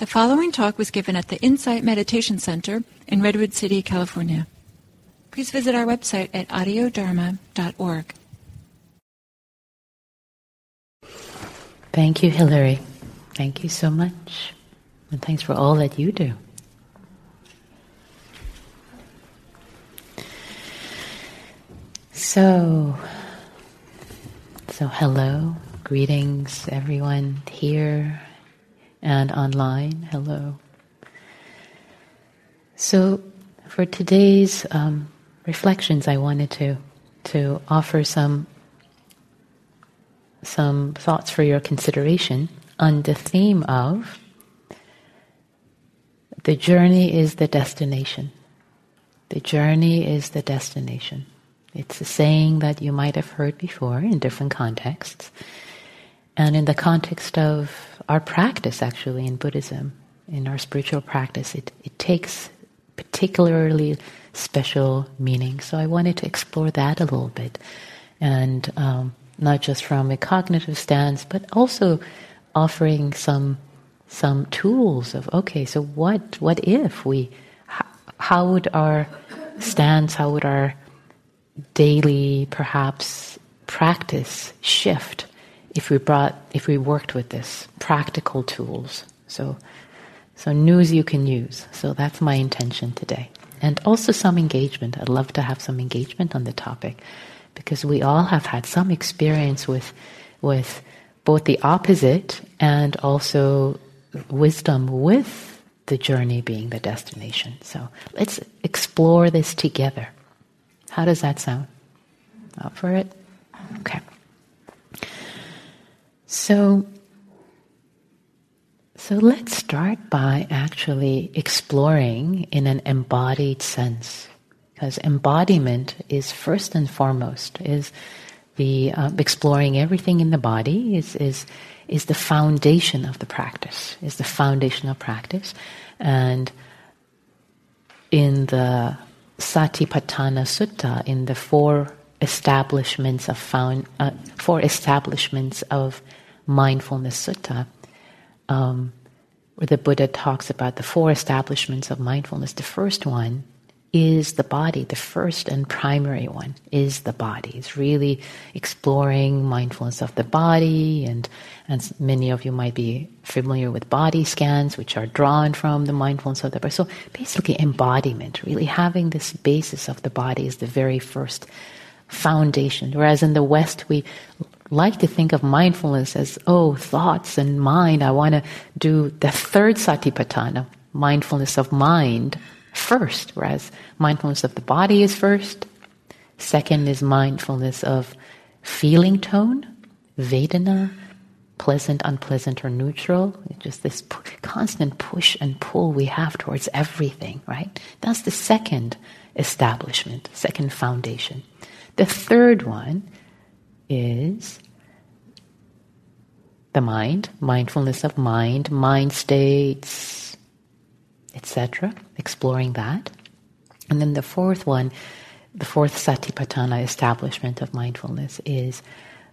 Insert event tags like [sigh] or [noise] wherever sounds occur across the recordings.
The following talk was given at the Insight Meditation Center in Redwood City, California. Please visit our website at audiodharma.org. Thank you, Hilary. Thank you so much. And thanks for all that you do. So, so hello, greetings everyone here and online. Hello. So, for today's um, reflections, I wanted to to offer some some thoughts for your consideration on the theme of the journey is the destination. The journey is the destination. It's a saying that you might have heard before in different contexts. And in the context of our practice, actually, in Buddhism, in our spiritual practice, it, it takes particularly special meaning. So I wanted to explore that a little bit. And um, not just from a cognitive stance, but also offering some some tools of okay, so what what if we how, how would our stance, how would our daily perhaps practice shift if we brought if we worked with this practical tools. So so news you can use. So that's my intention today. And also some engagement. I'd love to have some engagement on the topic because we all have had some experience with with both the opposite and also wisdom with the journey being the destination. So let's explore this together. How does that sound? Up for it? Okay so, so let's start by actually exploring in an embodied sense, because embodiment is first and foremost is the uh, exploring everything in the body is is is the foundation of the practice, is the foundation of practice, and in the Satipatthana Sutta, in the four establishments of found uh, four establishments of Mindfulness Sutta, um, where the Buddha talks about the four establishments of mindfulness. The first one is the body. The first and primary one is the body. It's really exploring mindfulness of the body, and and many of you might be familiar with body scans, which are drawn from the mindfulness of the body. So basically, embodiment, really having this basis of the body is the very first foundation. Whereas in the West, we like to think of mindfulness as, oh, thoughts and mind. I want to do the third satipatthana, mindfulness of mind, first, whereas mindfulness of the body is first. Second is mindfulness of feeling tone, Vedana, pleasant, unpleasant, or neutral. It's just this constant push and pull we have towards everything, right? That's the second establishment, second foundation. The third one is the mind, mindfulness of mind, mind states, etc., exploring that. And then the fourth one, the fourth satipatthana establishment of mindfulness is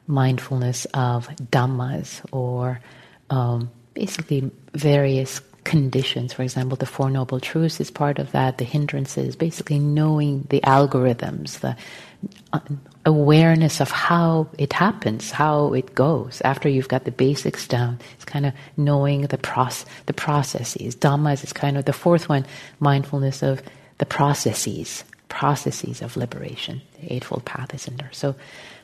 mindfulness of dhammas or um, basically various conditions. For example, the Four Noble Truths is part of that. The hindrances, basically knowing the algorithms, the uh, awareness of how it happens, how it goes. After you've got the basics down, it's kind of knowing the process, the processes. Dhammas is kind of the fourth one, mindfulness of the processes, processes of liberation. The Eightfold Path is in there. So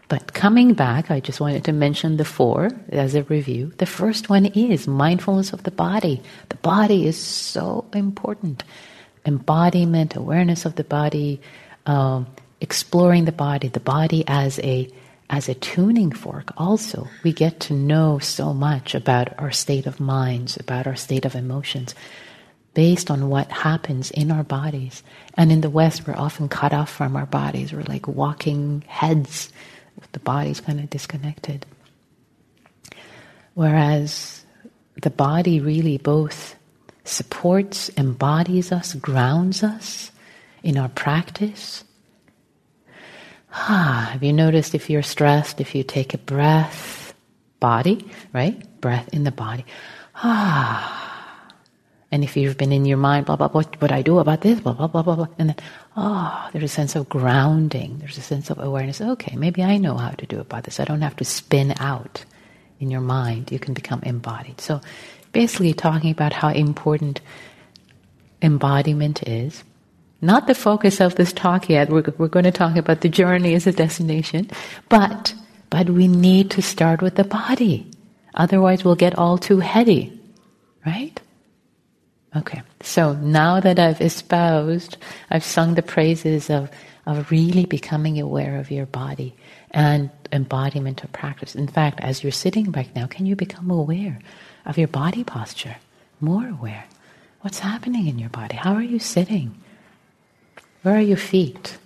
but coming back, I just wanted to mention the four as a review. The first one is mindfulness of the body. The body is so important. Embodiment, awareness of the body, um, exploring the body, the body as a as a tuning fork also. We get to know so much about our state of minds, about our state of emotions, based on what happens in our bodies. And in the West, we're often cut off from our bodies. We're like walking heads with the bodies kind of disconnected. Whereas the body really both supports, embodies us, grounds us in our practice. Ah, have you noticed if you're stressed, if you take a breath, body, right? Breath in the body. Ah, And if you've been in your mind, blah, blah, blah, what I do about this, blah, blah, blah, blah, blah. And then, oh, there's a sense of grounding. There's a sense of awareness. Okay, maybe I know how to do about this. I don't have to spin out in your mind. You can become embodied. So basically talking about how important embodiment is. Not the focus of this talk yet. We're, we're going to talk about the journey as a destination. But, but we need to start with the body. Otherwise we'll get all too heady. Right? Okay. So now that I've espoused, I've sung the praises of, of really becoming aware of your body and embodiment of practice. In fact, as you're sitting right now, can you become aware of your body posture? More aware. What's happening in your body? How are you sitting? Where are your feet?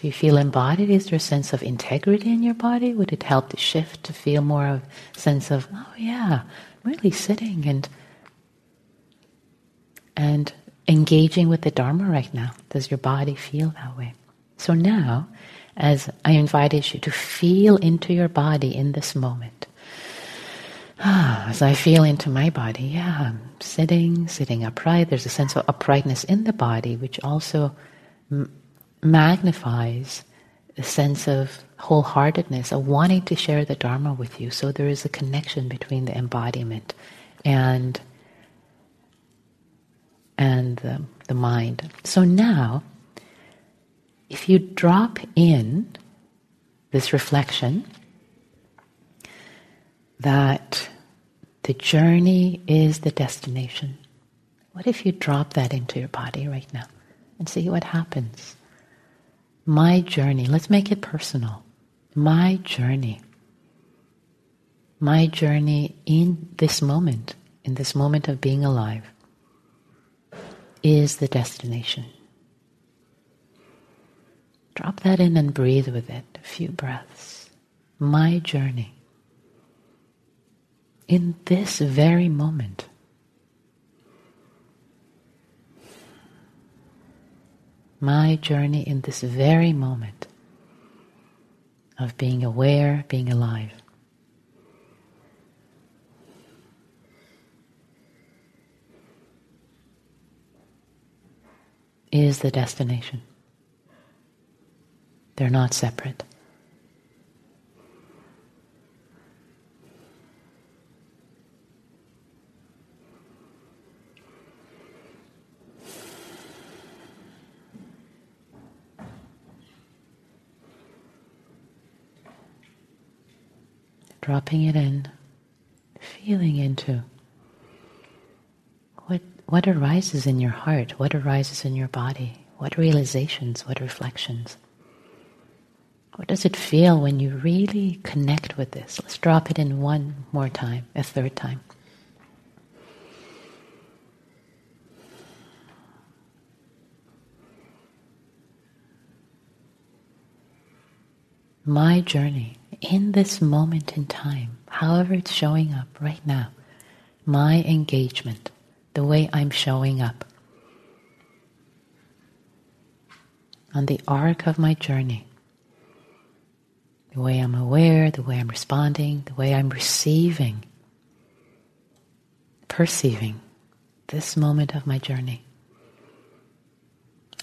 Do you feel embodied? Is there a sense of integrity in your body? Would it help to shift to feel more of a sense of, oh yeah, really sitting and and engaging with the Dharma right now? Does your body feel that way? So now, as I invited you to feel into your body in this moment, Ah, as I feel into my body, yeah, I'm sitting, sitting upright. There's a sense of uprightness in the body, which also m- magnifies the sense of wholeheartedness, of wanting to share the Dharma with you. So there is a connection between the embodiment and and the, the mind. So now, if you drop in this reflection that the journey is the destination. What if you drop that into your body right now and see what happens? My journey, let's make it personal. My journey. My journey in this moment, in this moment of being alive, is the destination. Drop that in and breathe with it a few breaths. My journey in this very moment. My journey in this very moment of being aware, being alive. Is the destination. They're not separate. Dropping it in, feeling into what, what arises in your heart, what arises in your body, what realizations, what reflections. What does it feel when you really connect with this? Let's drop it in one more time, a third time. My journey in this moment in time, however it's showing up right now, my engagement, the way I'm showing up on the arc of my journey, the way I'm aware, the way I'm responding, the way I'm receiving, perceiving this moment of my journey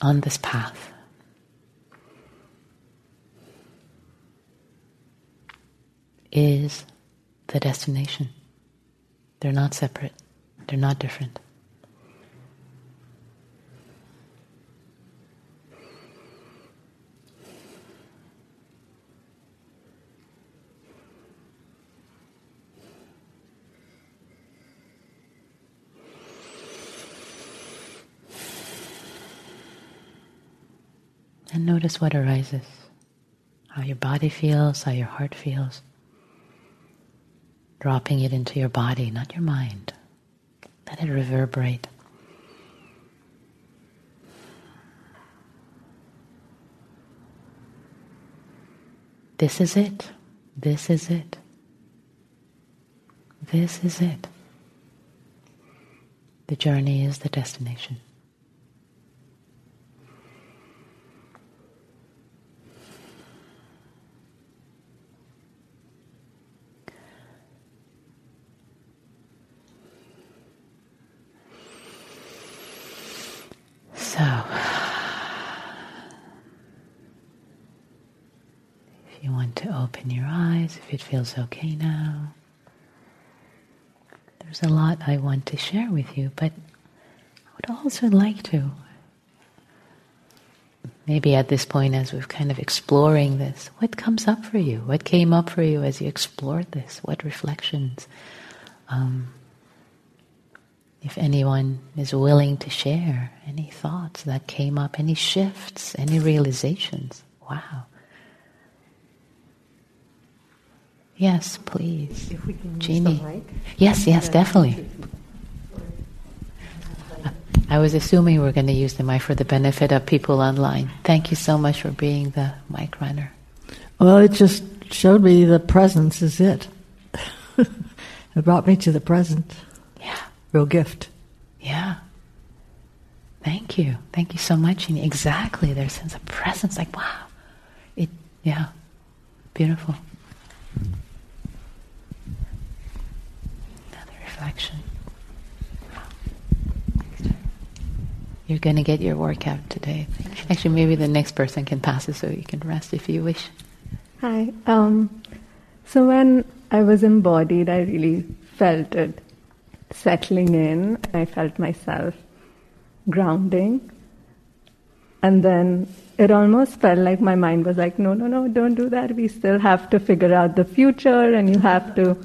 on this path. Is the destination. They're not separate, they're not different. And notice what arises how your body feels, how your heart feels dropping it into your body, not your mind. Let it reverberate. This is it. This is it. This is it. The journey is the destination. So, if you want to open your eyes, if it feels okay now, there's a lot I want to share with you, but I would also like to. Maybe at this point, as we're kind of exploring this, what comes up for you? What came up for you as you explored this? What reflections? Um, if anyone is willing to share any thoughts that came up, any shifts, any realizations. Wow. Yes, please. If we can Jeannie. use the mic. Yes, yes, definitely. I was assuming we were going to use the mic for the benefit of people online. Thank you so much for being the mic runner. Well, it just showed me the presence is it. [laughs] it brought me to the present. Yeah, Real gift. yeah. Thank you. Thank you so much. And exactly, there's a sense of presence. Like, wow. It, yeah. Beautiful. Another reflection. You're going to get your workout today. Actually, maybe the next person can pass it so you can rest if you wish. Hi. Um, so when I was embodied, I really felt it settling in. I felt myself grounding. And then it almost felt like my mind was like, no, no, no, don't do that. We still have to figure out the future and you have to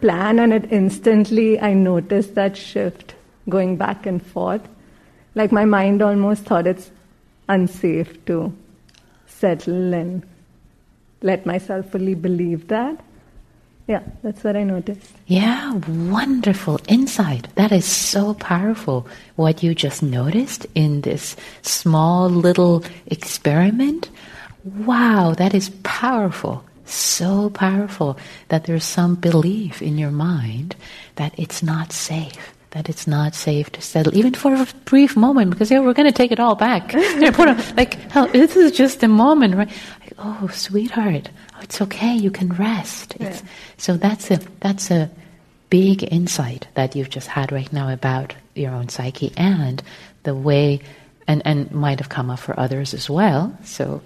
plan. And it instantly, I noticed that shift going back and forth. Like my mind almost thought it's unsafe to settle and let myself fully believe that. Yeah, that's what I noticed. Yeah, wonderful insight. That is so powerful. What you just noticed in this small little experiment. Wow, that is powerful. So powerful that there's some belief in your mind that it's not safe. That it's not safe to settle, even for a brief moment, because yeah, we're going to take it all back. Like, hell, this is just a moment, right? Oh, sweetheart, oh, it's okay. You can rest. It's, so that's a that's a big insight that you've just had right now about your own psyche and the way, and and might have come up for others as well. So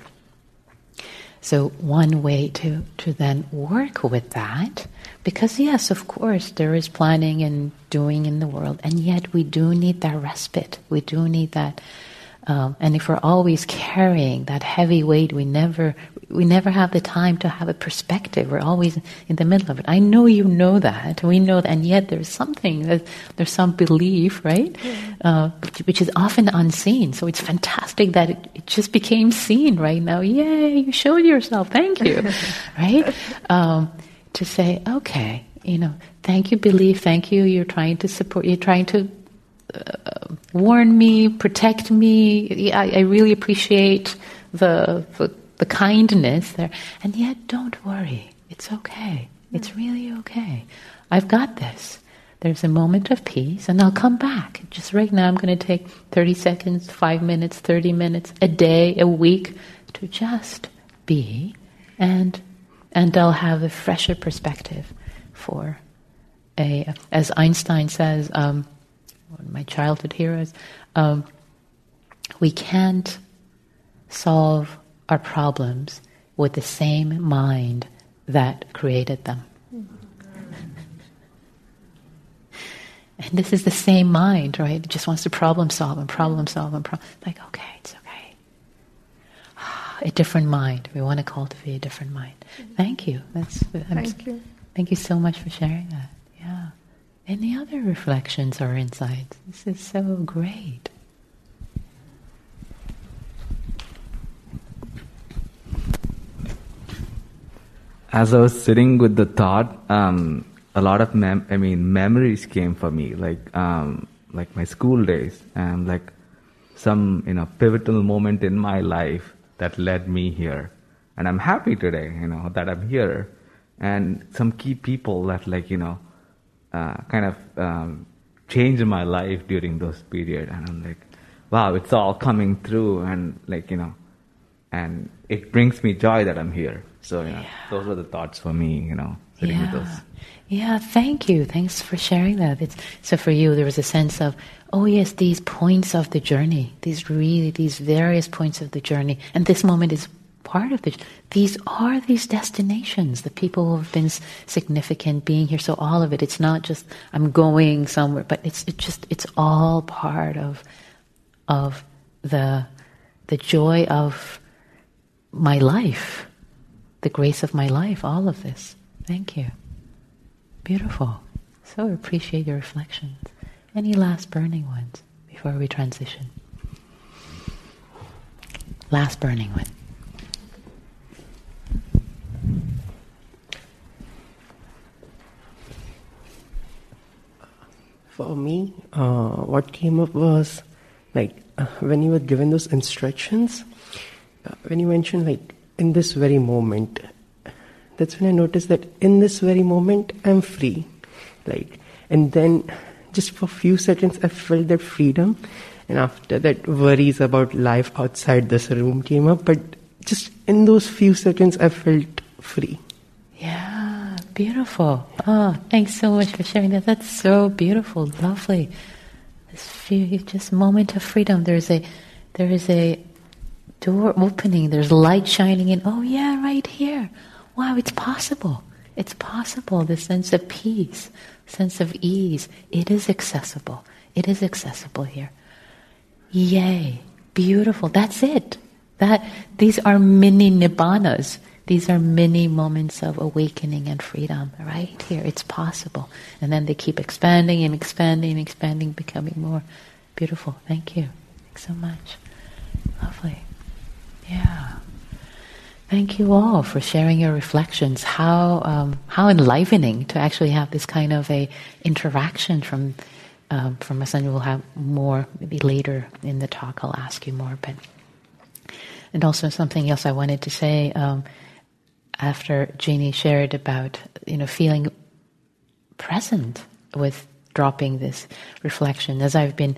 so one way to, to then work with that, because yes, of course, there is planning and doing in the world, and yet we do need that respite. We do need that. Um, and if we're always carrying that heavy weight, we never we never have the time to have a perspective. We're always in the middle of it. I know you know that. We know that, and yet there's something. that- There's some belief, right, uh, which, which is often unseen. So it's fantastic that it, it just became seen right now. Yay! You showed yourself. Thank you, [laughs] right? Um, to say, okay, you know, thank you, belief. Thank you. You're trying to support. You're trying to uh, warn me, protect me. I, I really appreciate the, the the kindness there, and yet don't worry. It's okay. It's really okay. I've got this. There's a moment of peace, and I'll come back. Just right now, I'm going to take 30 seconds, five minutes, 30 minutes, a day, a week to just be, and and I'll have a fresher perspective for a, as Einstein says, um, one of my childhood heroes, um, we can't solve our problems with the same mind that created them. [laughs] And this is the same mind, right? It just wants to problem solve and problem solve and problem. Like, okay, it's okay. A different mind. We want to cultivate a different mind. Thank you. That's. I'm, Thank you. Thank you so much for sharing that. Yeah. Any other reflections or insights? This is so great. as I was sitting with the thought, um, a lot of mem- I mean memories came for me, like um, like my school days, and like some you know pivotal moment in my life that led me here, and I'm happy today, you know, that I'm here, and some key people that like you know, uh, kind of um, changed my life during those period, and I'm like, wow, it's all coming through, and like you know, and it brings me joy that I'm here. So you know, those were the thoughts for me. You know. sitting yeah. with those. Yeah, thank you. Thanks for sharing that. It's, so for you, there was a sense of, oh yes, these points of the journey, these really, these various points of the journey, and this moment is part of it. These are these destinations, the people who have been significant being here. So all of it, it's not just I'm going somewhere, but it's it just it's all part of of the the joy of my life, the grace of my life, all of this. Thank you. Beautiful. So appreciate your reflections. Any last burning ones before we transition? Last burning one. For me, uh, what came up was like uh, when you were given those instructions, uh, when you mentioned like in this very moment, that's when I noticed that in this very moment I'm free, like, and then just for a few seconds I felt that freedom, and after that worries about life outside this room came up, but just in those few seconds I felt free. Beautiful. Oh, thanks so much for sharing that. That's so beautiful, lovely. This few, just moment of freedom. There's a, there is a door opening. There's light shining in. Oh yeah, right here. Wow, it's possible. It's possible. The sense of peace, sense of ease. It is accessible. It is accessible here. Yay! Beautiful. That's it. That these are mini nibbanas. These are many moments of awakening and freedom, right here. It's possible. And then they keep expanding and expanding and expanding, becoming more beautiful. Thank you. Thanks so much. Lovely. Yeah. Thank you all for sharing your reflections. How um, how enlivening to actually have this kind of a interaction from um, from us, and we'll have more maybe later in the talk. I'll ask you more, but and also something else I wanted to say. Um, after Jeannie shared about you know feeling present with dropping this reflection, as I've been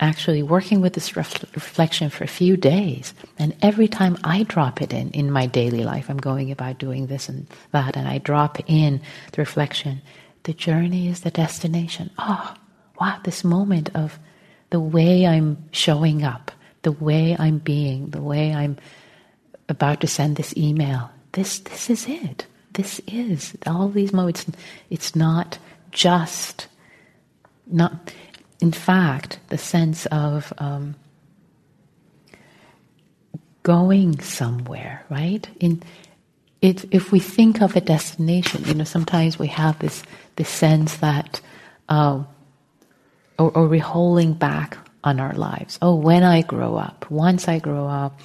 actually working with this ref- reflection for a few days, and every time I drop it in in my daily life, I'm going about doing this and that, and I drop in the reflection. The journey is the destination. Oh, wow! This moment of the way I'm showing up, the way I'm being, the way I'm about to send this email, this this is it. This is all these moments. It's not just not. In fact, the sense of um, going somewhere, right? In it, if we think of a destination, you know, sometimes we have this this sense that, uh, or, or we're holding back on our lives. Oh, when I grow up, once I grow up,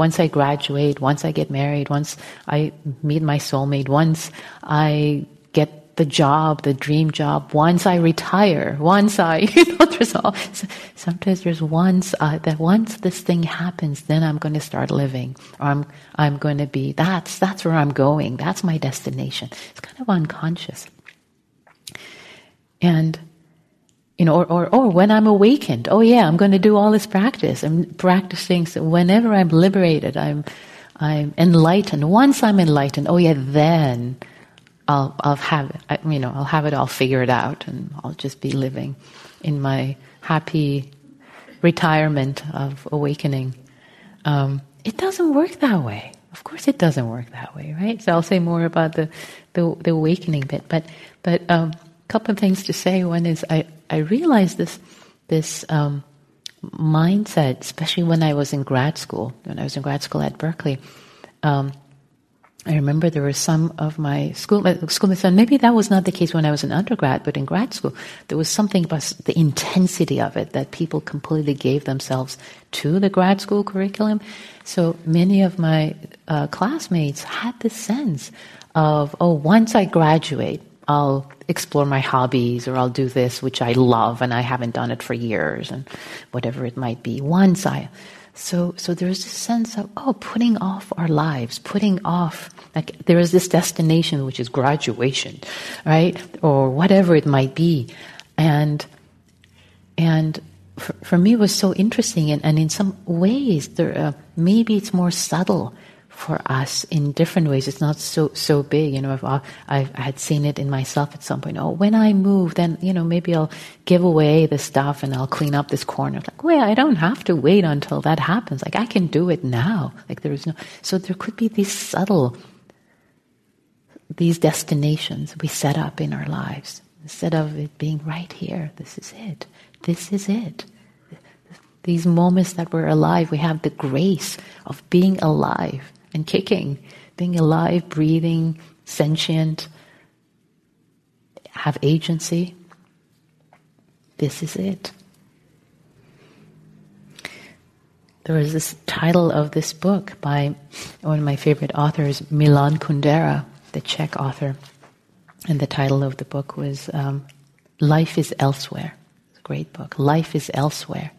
once I graduate, once I get married, once I meet my soulmate, once I get the job, the dream job, once I retire, once I, [laughs] you know, there's all, sometimes there's once, uh, that once this thing happens, then I'm going to start living, or I'm, I'm going to be, that's, that's where I'm going, that's my destination. It's kind of unconscious. And you know, or, or, or when I'm awakened, oh yeah, I'm going to do all this practice. I'm practicing. So whenever I'm liberated, I'm, I'm enlightened. Once I'm enlightened, oh yeah, then I'll, I'll have it, you know, I'll have it all figured out and I'll just be living in my happy retirement of awakening. Um, it doesn't work that way. Of course, it doesn't work that way, right? So I'll say more about the, the, the awakening bit, but, but, um, couple of things to say. One is I, I realized this this um, mindset, especially when I was in grad school. When I was in grad school at Berkeley, um, I remember there were some of my school schoolmates, and maybe that was not the case when I was an undergrad, but in grad school, there was something about the intensity of it that people completely gave themselves to the grad school curriculum. So many of my uh, classmates had this sense of, oh, once I graduate, I'll explore my hobbies or I'll do this, which I love and I haven't done it for years and whatever it might be. Once I, so, so there's this sense of, oh, putting off our lives, putting off, like there is this destination which is graduation, right? Or whatever it might be. And, and for, for me it was so interesting and, and in some ways there, uh, maybe it's more subtle for us in different ways. It's not so so big. You know, I've I had seen it in myself at some point. Oh, when I move, then you know maybe I'll give away the stuff and I'll clean up this corner. Like, wait, I don't have to wait until that happens. Like I can do it now. Like there is no. So there could be these subtle these destinations we set up in our lives instead of it being right here. This is it. This is it these moments that we're alive, we have the grace of being alive and kicking, being alive, breathing, sentient, have agency. This is it. There was this title of this book by one of my favorite authors, Milan Kundera, the Czech author. And the title of the book was um, Life is Elsewhere. It's a great book. Life is Elsewhere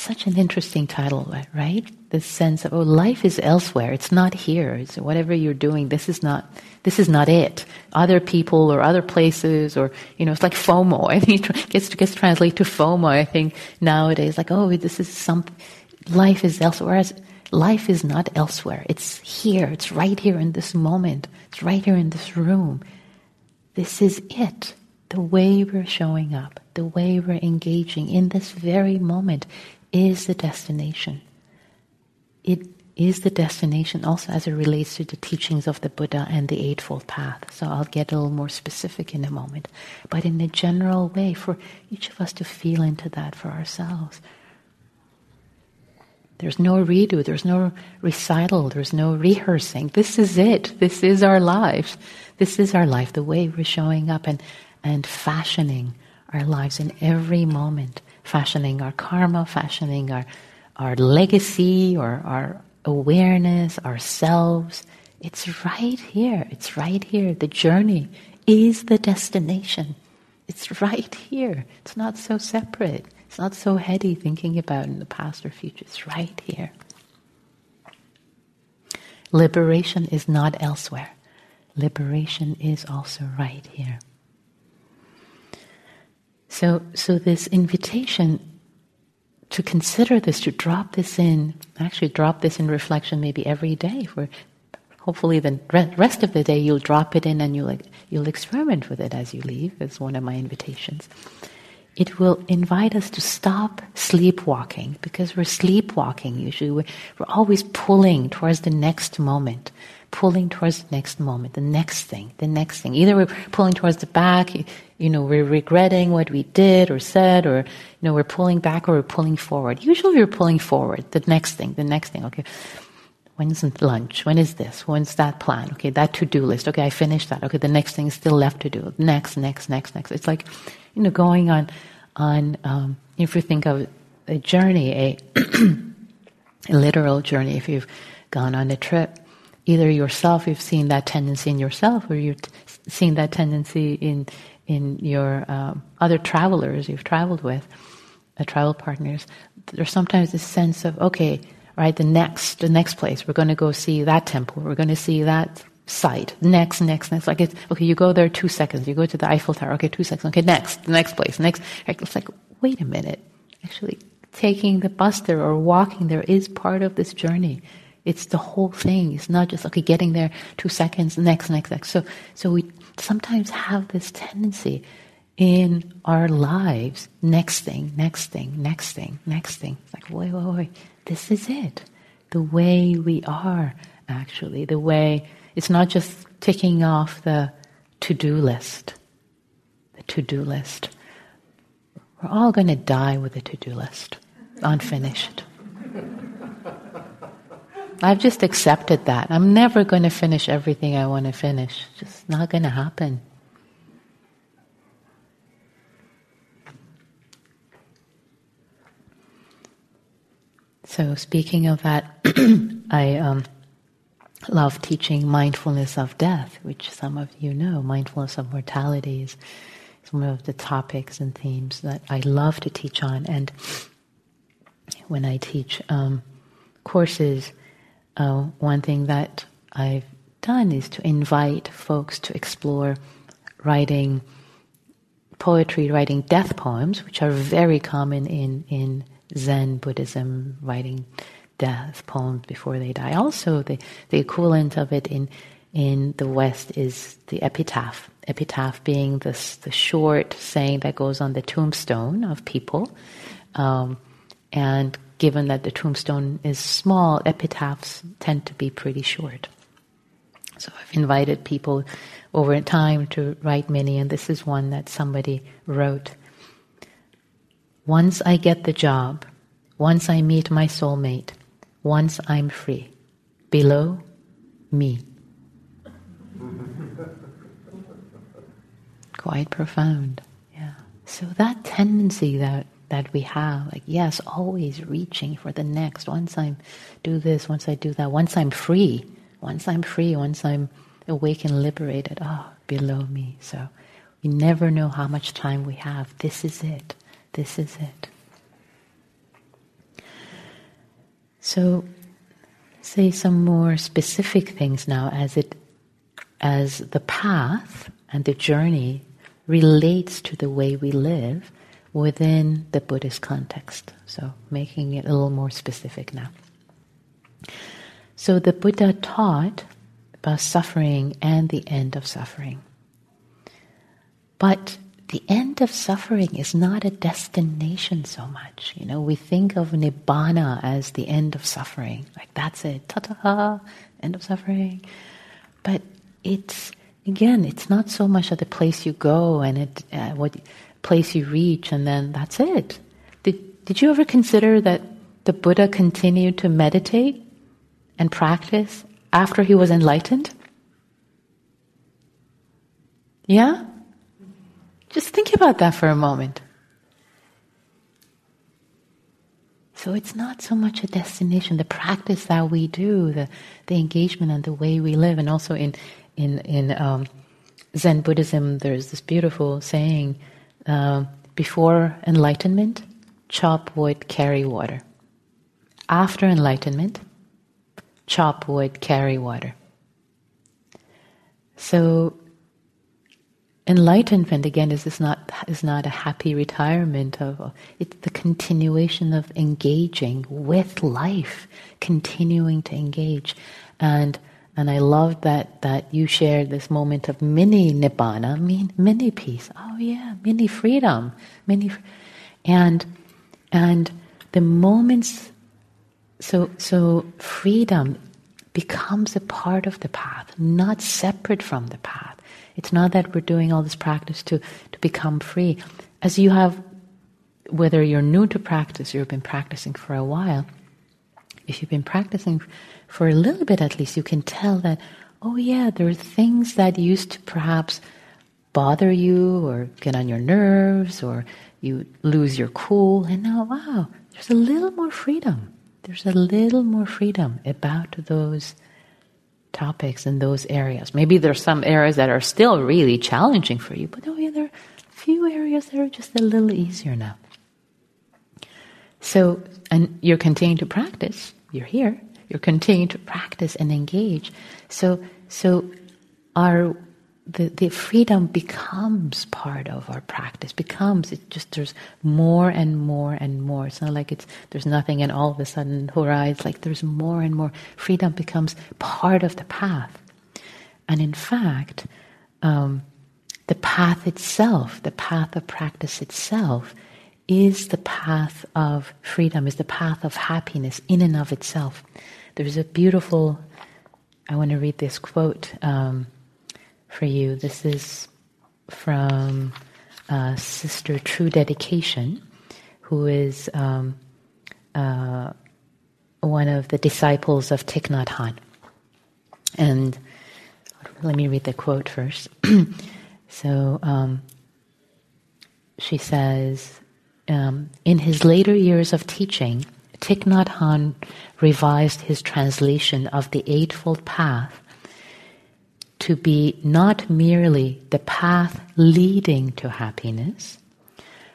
such an interesting title, right? The sense of oh, life is elsewhere. It's not here. It's whatever you're doing. This is not. This is not it. Other people or other places or you know, it's like FOMO. [laughs] I think it gets gets translated to FOMO. I think nowadays, like oh, this is some. Life is elsewhere. Whereas life is not elsewhere. It's here. It's right here in this moment. It's right here in this room. This is it. The way we're showing up, the way we're engaging in this very moment is the destination. It is the destination also as it relates to the teachings of the Buddha and the Eightfold Path. So I'll get a little more specific in a moment. But in a general way, for each of us to feel into that for ourselves. There's no redo, there's no recital, there's no rehearsing. This is it. This is our life. This is our life, the way we're showing up and, and fashioning our lives in every moment fashioning our karma, fashioning our, our legacy or our awareness, ourselves. It's right here. It's right here. The journey is the destination. It's right here. It's not so separate. It's not so heady thinking about in the past or future. It's right here. Liberation is not elsewhere. Liberation is also right here. So, so this invitation to consider this, to drop this in, actually drop this in reflection maybe every day. For hopefully the rest of the day you'll drop it in and you'll you'll experiment with it as you leave. Is one of my invitations. It will invite us to stop sleepwalking because we're sleepwalking usually. We're, we're always pulling towards the next moment pulling towards the next moment, the next thing, the next thing. Either we're pulling towards the back, you know, we're regretting what we did or said, or, you know, we're pulling back or we're pulling forward. Usually we're pulling forward, the next thing, the next thing, okay. When's lunch? When is this? When's that plan? Okay, that to-do list. Okay, I finished that. Okay, the next thing is still left to do. Next, next, next, next. It's like, you know, going on, on, um, if you think of a journey, a, [clears throat] a literal journey, if you've gone on a trip, either yourself, you've seen that tendency in yourself, or you've seen that tendency in in your um, other travelers you've traveled with, travel partners. There's sometimes this sense of okay, right, the next the next place we're going to go see that temple, we're going to see that site. Next, next, next. Like it's okay, you go there two seconds. You go to the Eiffel Tower. Okay, two seconds. Okay, next, the next place. Next. It's like wait a minute. Actually, taking the bus there or walking there is part of this journey. It's the whole thing. It's not just okay, getting there two seconds, next, next, next. So, so we sometimes have this tendency in our lives. Next thing, next thing, next thing, next thing. It's like wait, wait, wait. This is it. The way we are actually. The way it's not just ticking off the to-do list. The to-do list. We're all going to die with a to-do list, unfinished. [laughs] I've just accepted that. I'm never going to finish everything I want to finish. Just not going to happen. So, speaking of that, [clears throat] I um, love teaching mindfulness of death, which some of you know. Mindfulness of mortality is one of the topics and themes that I love to teach on. And when I teach um, courses, uh, one thing that I've done is to invite folks to explore writing poetry, writing death poems, which are very common in, in Zen Buddhism, writing death, poems before they die. Also, the, the equivalent of it in in the West is the epitaph. Epitaph being this the short saying that goes on the tombstone of people, um, and given that the tombstone is small, epitaphs tend to be pretty short. So I've invited people over time to write many, and this is one that somebody wrote. Once I get the job, once I meet my soulmate, once I'm free. Below, me. [laughs] Quite profound. Yeah. So that tendency that that we have, like yes, always reaching for the next. Once I do this, once I do that, once I'm free, once I'm free, once I'm awake and liberated, ah, oh, below me. So we never know how much time we have. This is it. This is it. So say some more specific things now as it as the path and the journey relates to the way we live within the Buddhist context. So making it a little more specific now. So the Buddha taught about suffering and the end of suffering. But the end of suffering is not a destination so much. You know, we think of nibbana as the end of suffering, like that's it, ta ta, end of suffering. But it's again, it's not so much at the place you go and it, uh, what place you reach, and then that's it. Did Did you ever consider that the Buddha continued to meditate and practice after he was enlightened? Yeah? Just think about that for a moment. So it's not so much a destination, the practice that we do, the, the engagement and the way we live, and also in in in um, Zen Buddhism, there's this beautiful saying: uh, before enlightenment, chop wood, carry water. After enlightenment, chop wood, carry water. So enlightenment again is, is not is not a happy retirement of it's the continuation of engaging with life, continuing to engage, and and I love that that you shared this moment of mini nibbana, mini peace. Oh yeah, mini freedom, mini, and and the moments. So so freedom becomes a part of the path, not separate from the path. It's not that we're doing all this practice to, to become free. As you have, whether you're new to practice you've been practicing for a while, if you've been practicing for a little bit at least, you can tell that, oh yeah, there are things that used to perhaps bother you or get on your nerves or you lose your cool, and now, wow, there's a little more freedom. There's a little more freedom about those topics and those areas. Maybe there's some areas that are still really challenging for you, but oh yeah, there are a few areas that are just a little easier now. So, and you're continuing to practice. You're here. You're continuing to practice and engage. So, so our the, the freedom becomes part of our practice, becomes, it just, there's more and more and more. It's not like it's, there's nothing and all of a sudden, hurrah, it's like there's more and more. Freedom becomes part of the path. And in fact, um, the path itself, the path of practice itself, is the path of freedom, is the path of happiness in and of itself. There's a beautiful, I want to read this quote. Um, for you. This is from uh, Sister True Dedication, who is um, uh, one of the disciples of Thich Nhat Hanh. And let me read the quote first. [clears throat] so um, she says, um, in his later years of teaching, Thich Nhat Hanh revised his translation of the Eightfold Path to be not merely the path leading to happiness,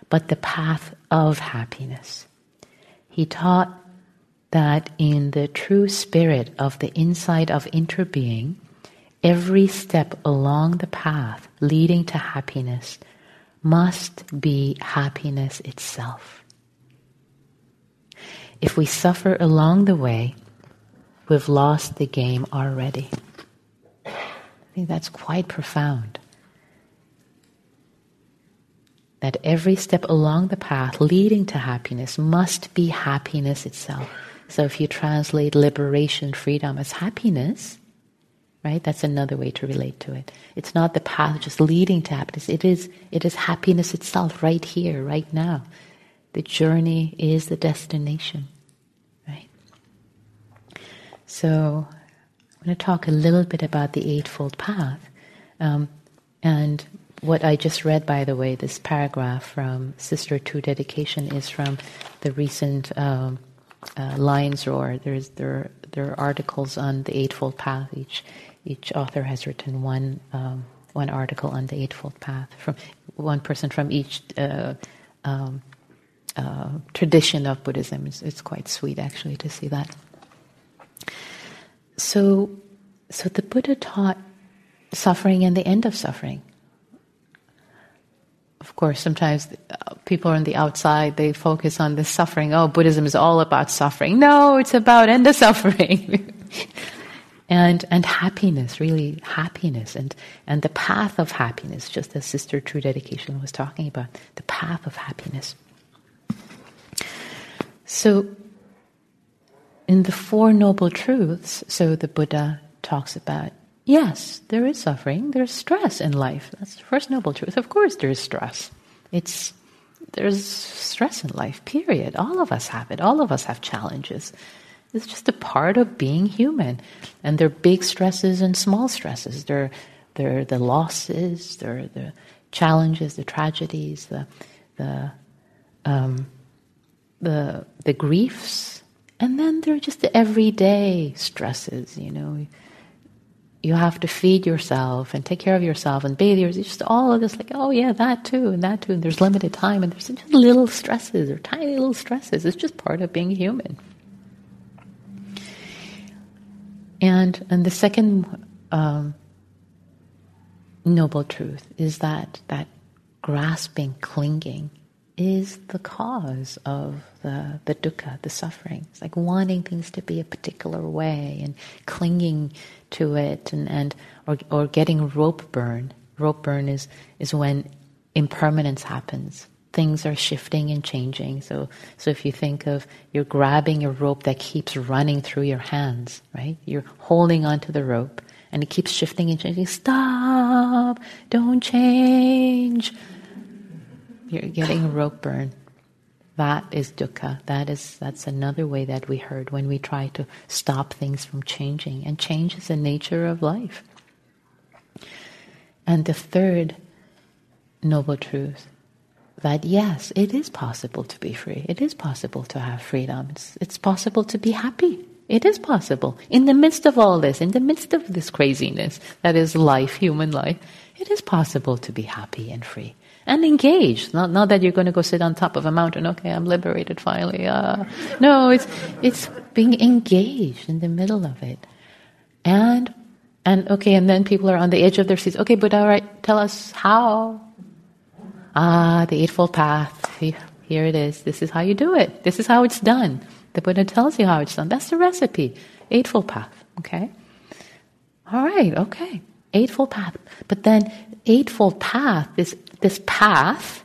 but the path of happiness. He taught that in the true spirit of the insight of interbeing, every step along the path leading to happiness must be happiness itself. If we suffer along the way, we've lost the game already. I think that's quite profound. That every step along the path leading to happiness must be happiness itself. So if you translate liberation, freedom as happiness, right, that's another way to relate to it. It's not the path just leading to happiness. It is, it is happiness itself right here, right now. The journey is the destination. Right? So I'm going to talk a little bit about the Eightfold Path. Um, and what I just read, by the way, this paragraph from Sister True Dedication is from the recent um, uh, Lion's Roar. There's, there, there are articles on the Eightfold Path. Each, each author has written one, um, one article on the Eightfold Path. From one person from each uh, um, uh, tradition of Buddhism. It's, it's quite sweet, actually, to see that. So, so the Buddha taught suffering and the end of suffering. Of course, sometimes uh, people on the outside they focus on the suffering. Oh, Buddhism is all about suffering. No, it's about end of suffering. [laughs] and and happiness, really happiness, and and the path of happiness, just as Sister True Dedication was talking about, the path of happiness. So in the Four Noble Truths, so the Buddha talks about yes, there is suffering, there's stress in life. That's the first noble truth. Of course, there is stress. It's there's stress in life. Period. All of us have it. All of us have challenges. It's just a part of being human, and there are big stresses and small stresses. There, there are the losses, there are the challenges, the tragedies, the the um, the the griefs, and then there are just the everyday stresses, you know. You have to feed yourself and take care of yourself and bathe yourself. Just all of this, like, oh yeah, that too, and that too. And there's limited time, and there's just little stresses or tiny little stresses. It's just part of being human. And and the second um, noble truth is that that grasping, clinging is the cause of the, the dukkha, the suffering. It's like wanting things to be a particular way and clinging to it and, and or, or getting rope burn. Rope burn is, is when impermanence happens. Things are shifting and changing. So, so if you think of you're grabbing a rope that keeps running through your hands, right? You're holding onto the rope and it keeps shifting and changing. Stop! Don't change! You're getting a rope burn. That is dukkha. That is that's another way that we heard when we try to stop things from changing. And change is the nature of life. And the third noble truth that yes, it is possible to be free. It is possible to have freedom. It's, it's possible to be happy. It is possible. In the midst of all this, in the midst of this craziness that is life, human life, it is possible to be happy and free and engaged. Not, not that you're going to go sit on top of a mountain. Okay, I'm liberated finally. Uh, no, it's it's being engaged in the middle of it, and and okay, and then people are on the edge of their seats. Okay, but all right, tell us how. Ah, the eightfold path. Here it is. This is how you do it. This is how it's done. The Buddha tells you how it's done. That's the recipe. Eightfold path. Okay. All right. Okay. Eightfold path. But then eightfold path is this path,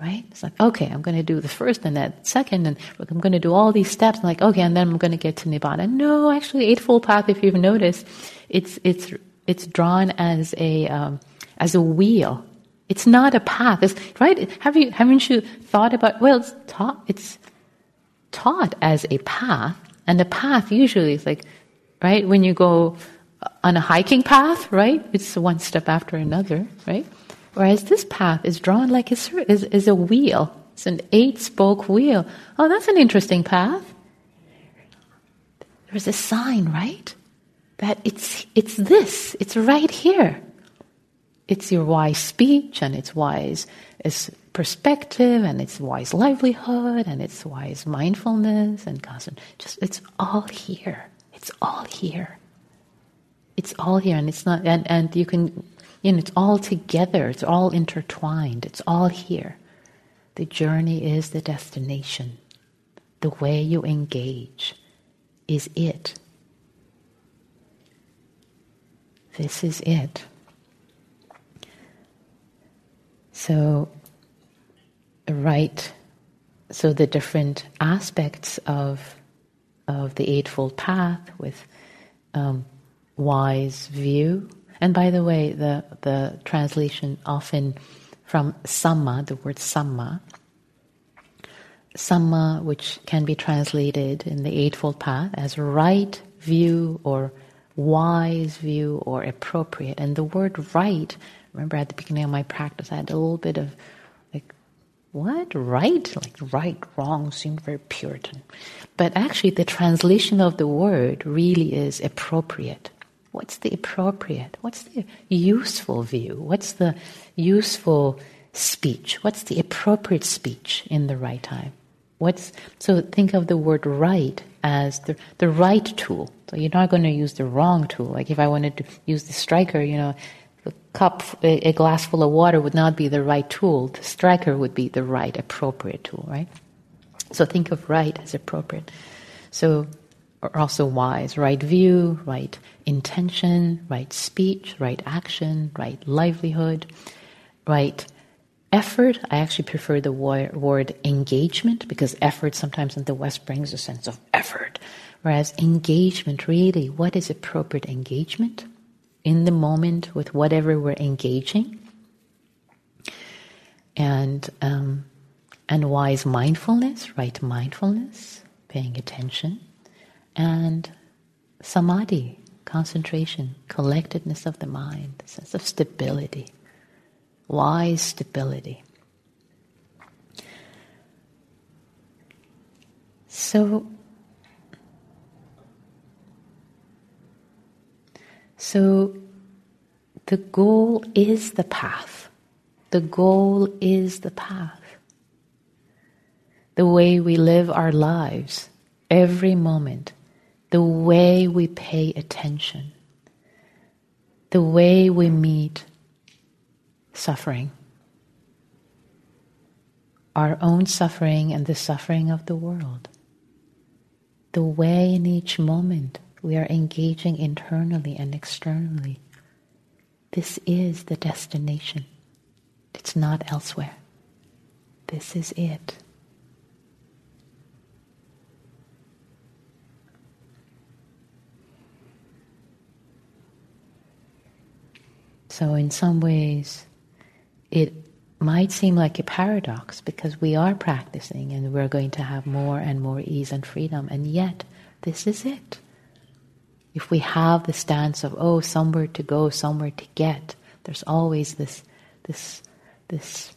right? It's like, okay, I'm going to do the first and that second, and I'm going to do all these steps. And like, okay, and then I'm going to get to nibbana. No, actually, eightfold path. If you've noticed, it's it's it's drawn as a um, as a wheel. It's not a path. It's, right? Have you haven't you thought about? Well, it's taught. It's taught as a path, and the path usually is like, right? When you go on a hiking path, right? It's one step after another, right? Whereas this path is drawn like a, is, is a wheel. It's an eight spoke wheel. Oh, that's an interesting path. There's a sign, right? That it's, it's this, it's right here. It's your wise speech and it's wise it's perspective and it's wise livelihood and it's wise mindfulness and constant. Just, it's all here. It's all here. It's all here and it's not, and, and you can you know, it's all together, it's all intertwined, it's all here. The journey is the destination. the way you engage is it. This is it. So, right, so the different aspects of, of the Eightfold Path with um, wise view. And by the way, the, the translation often from samma, the word samma, samma, which can be translated in the Eightfold Path as right view or wise view or appropriate. And the word right, remember at the beginning of my practice, I had a little bit of like, what? Right? Like right, wrong seemed very Puritan. But actually, the translation of the word really is appropriate. What's the appropriate? What's the useful view? What's the useful speech? What's the appropriate speech in the right time? What's so think of the word right as the the right tool. So you're not going to use the wrong tool. Like if I wanted to use the striker, you know, a cup, a, glass full of water would not be the right tool. The striker would be the right, appropriate tool, right? So think of right as appropriate. So or also wise, right view, right intention, right speech, right action, right livelihood, right effort, I actually prefer the word engagement because effort sometimes in the West brings a sense of effort. Whereas engagement, really, what is appropriate engagement in the moment with whatever we're engaging? And, um, and wise mindfulness, right mindfulness, paying attention, and samadhi, concentration, collectedness of the mind, sense of stability wise stability. So, so the goal is the path. The goal is the path. The way we live our lives, every moment, the way we pay attention, the way we meet suffering. Our own suffering and the suffering of the world. The way in each moment we are engaging internally and externally. This is the destination. It's not elsewhere. This is it. So, in some ways, it might seem like a paradox because we are practicing and we're going to have more and more ease and freedom, and yet this is it. If we have the stance of oh, somewhere to go, somewhere to get, there's always this, this, this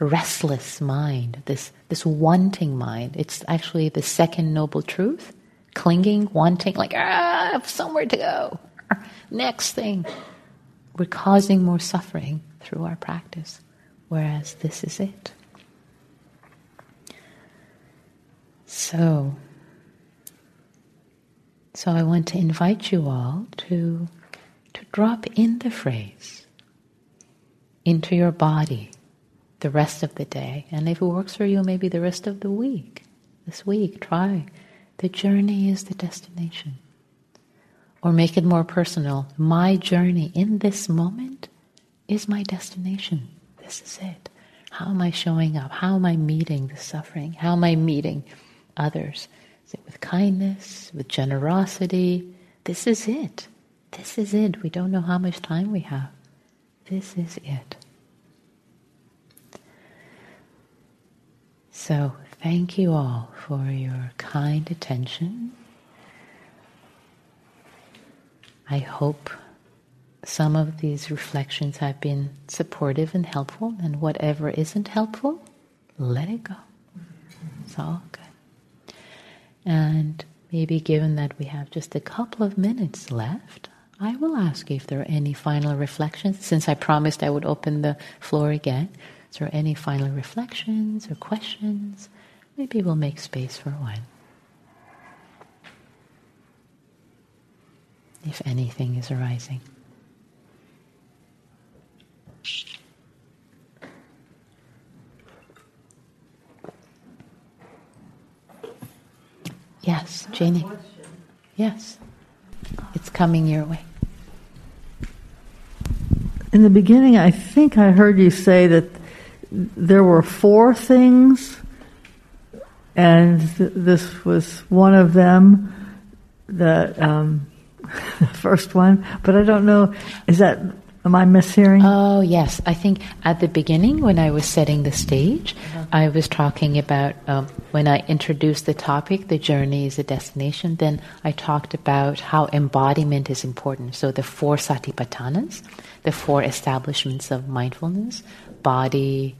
restless mind, this this wanting mind. It's actually the second noble truth: clinging, wanting, like ah, somewhere to go. Next thing, we're causing more suffering through our practice, whereas this is it. So, so I want to invite you all to, to drop in the phrase into your body the rest of the day. And if it works for you, maybe the rest of the week. This week, try. The journey is the destination. Or make it more personal. My journey in this moment is my destination. This is it. How am I showing up? How am I meeting the suffering? How am I meeting others? Is it with kindness, with generosity? This is it. This is it. We don't know how much time we have. This is it. So, thank you all for your kind attention. I hope some of these reflections have been supportive and helpful, and whatever isn't helpful, let it go. It's all good. And maybe given that we have just a couple of minutes left, I will ask if there are any final reflections, since I promised I would open the floor again. Is there any final reflections or questions? Maybe we'll make space for one. If anything is arising. Yes, Janie. Yes. It's coming your way. In the beginning, I think I heard you say that there were four things, and th- this was one of them. that. um, the [laughs] first one, but I don't know. Is that Am I mishearing? Oh, yes. I think at the beginning, when I was setting the stage, uh-huh. I was talking about um, when I introduced the topic, the journey is a destination, then I talked about how embodiment is important. So the four satipatthanas, the four establishments of mindfulness, body,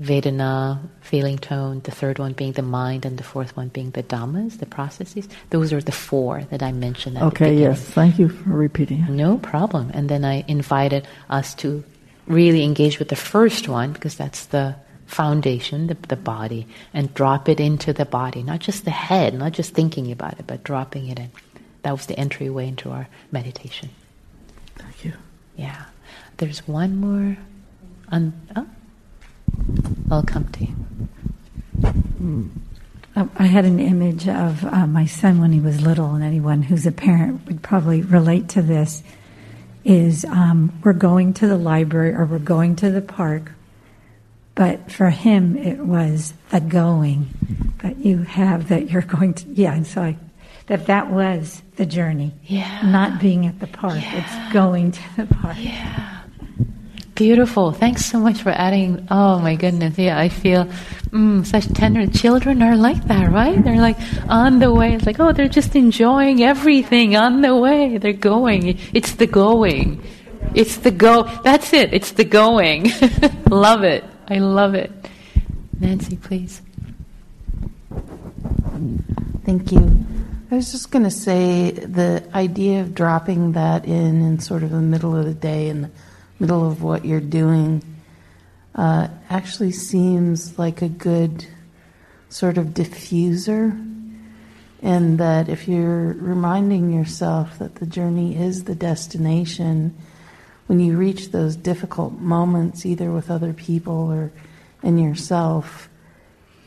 Vedana, feeling tone, the third one being the mind, and the fourth one being the dhammas, the processes. Those are the four that I mentioned Okay, yes. Thank you for repeating. No problem. And then I invited us to really engage with the first one because that's the foundation, the, the body, and drop it into the body, not just the head, not just thinking about it, but dropping it in. That was the entryway into our meditation. Thank you. Yeah. There's one more. On, oh, I'll come to you. I had an image of uh, my son when he was little, and anyone who's a parent would probably relate to this. Is um, we're going to the library or we're going to the park, but for him it was the going that you have that you're going to. Yeah, and so I, that that was the journey. Yeah, not being at the park; yeah. it's going to the park. Yeah. Beautiful. Thanks so much for adding. Oh my goodness. Yeah, I feel mm, such tender. Children are like that, right? They're like on the way. It's like, oh, they're just enjoying everything on the way. They're going. It's the going. It's the go. That's it. It's the going. [laughs] love it. I love it. Nancy, please. Thank you. I was just going to say the idea of dropping that in in sort of the middle of the day and middle of what you're doing uh, actually seems like a good sort of diffuser. And that if you're reminding yourself that the journey is the destination, when you reach those difficult moments, either with other people or in yourself,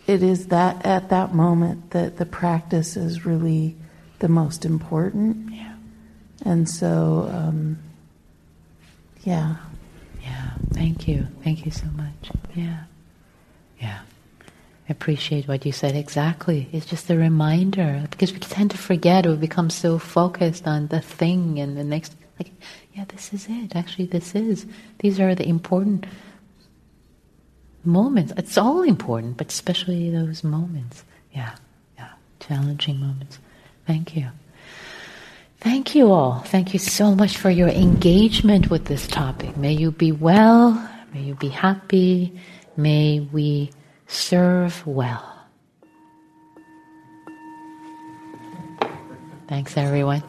it is that at that moment that the practice is really the most important. Yeah. And so, um, yeah. Yeah. Thank you. Thank you so much. Yeah. Yeah. I appreciate what you said exactly. It's just a reminder because we tend to forget or become so focused on the thing and the next. Like, yeah, this is it. Actually, this is. These are the important moments. It's all important, but especially those moments. Yeah. Yeah. Challenging moments. Thank you. Thank you all. Thank you so much for your engagement with this topic. May you be well. May you be happy. May we serve well. Thanks, everyone.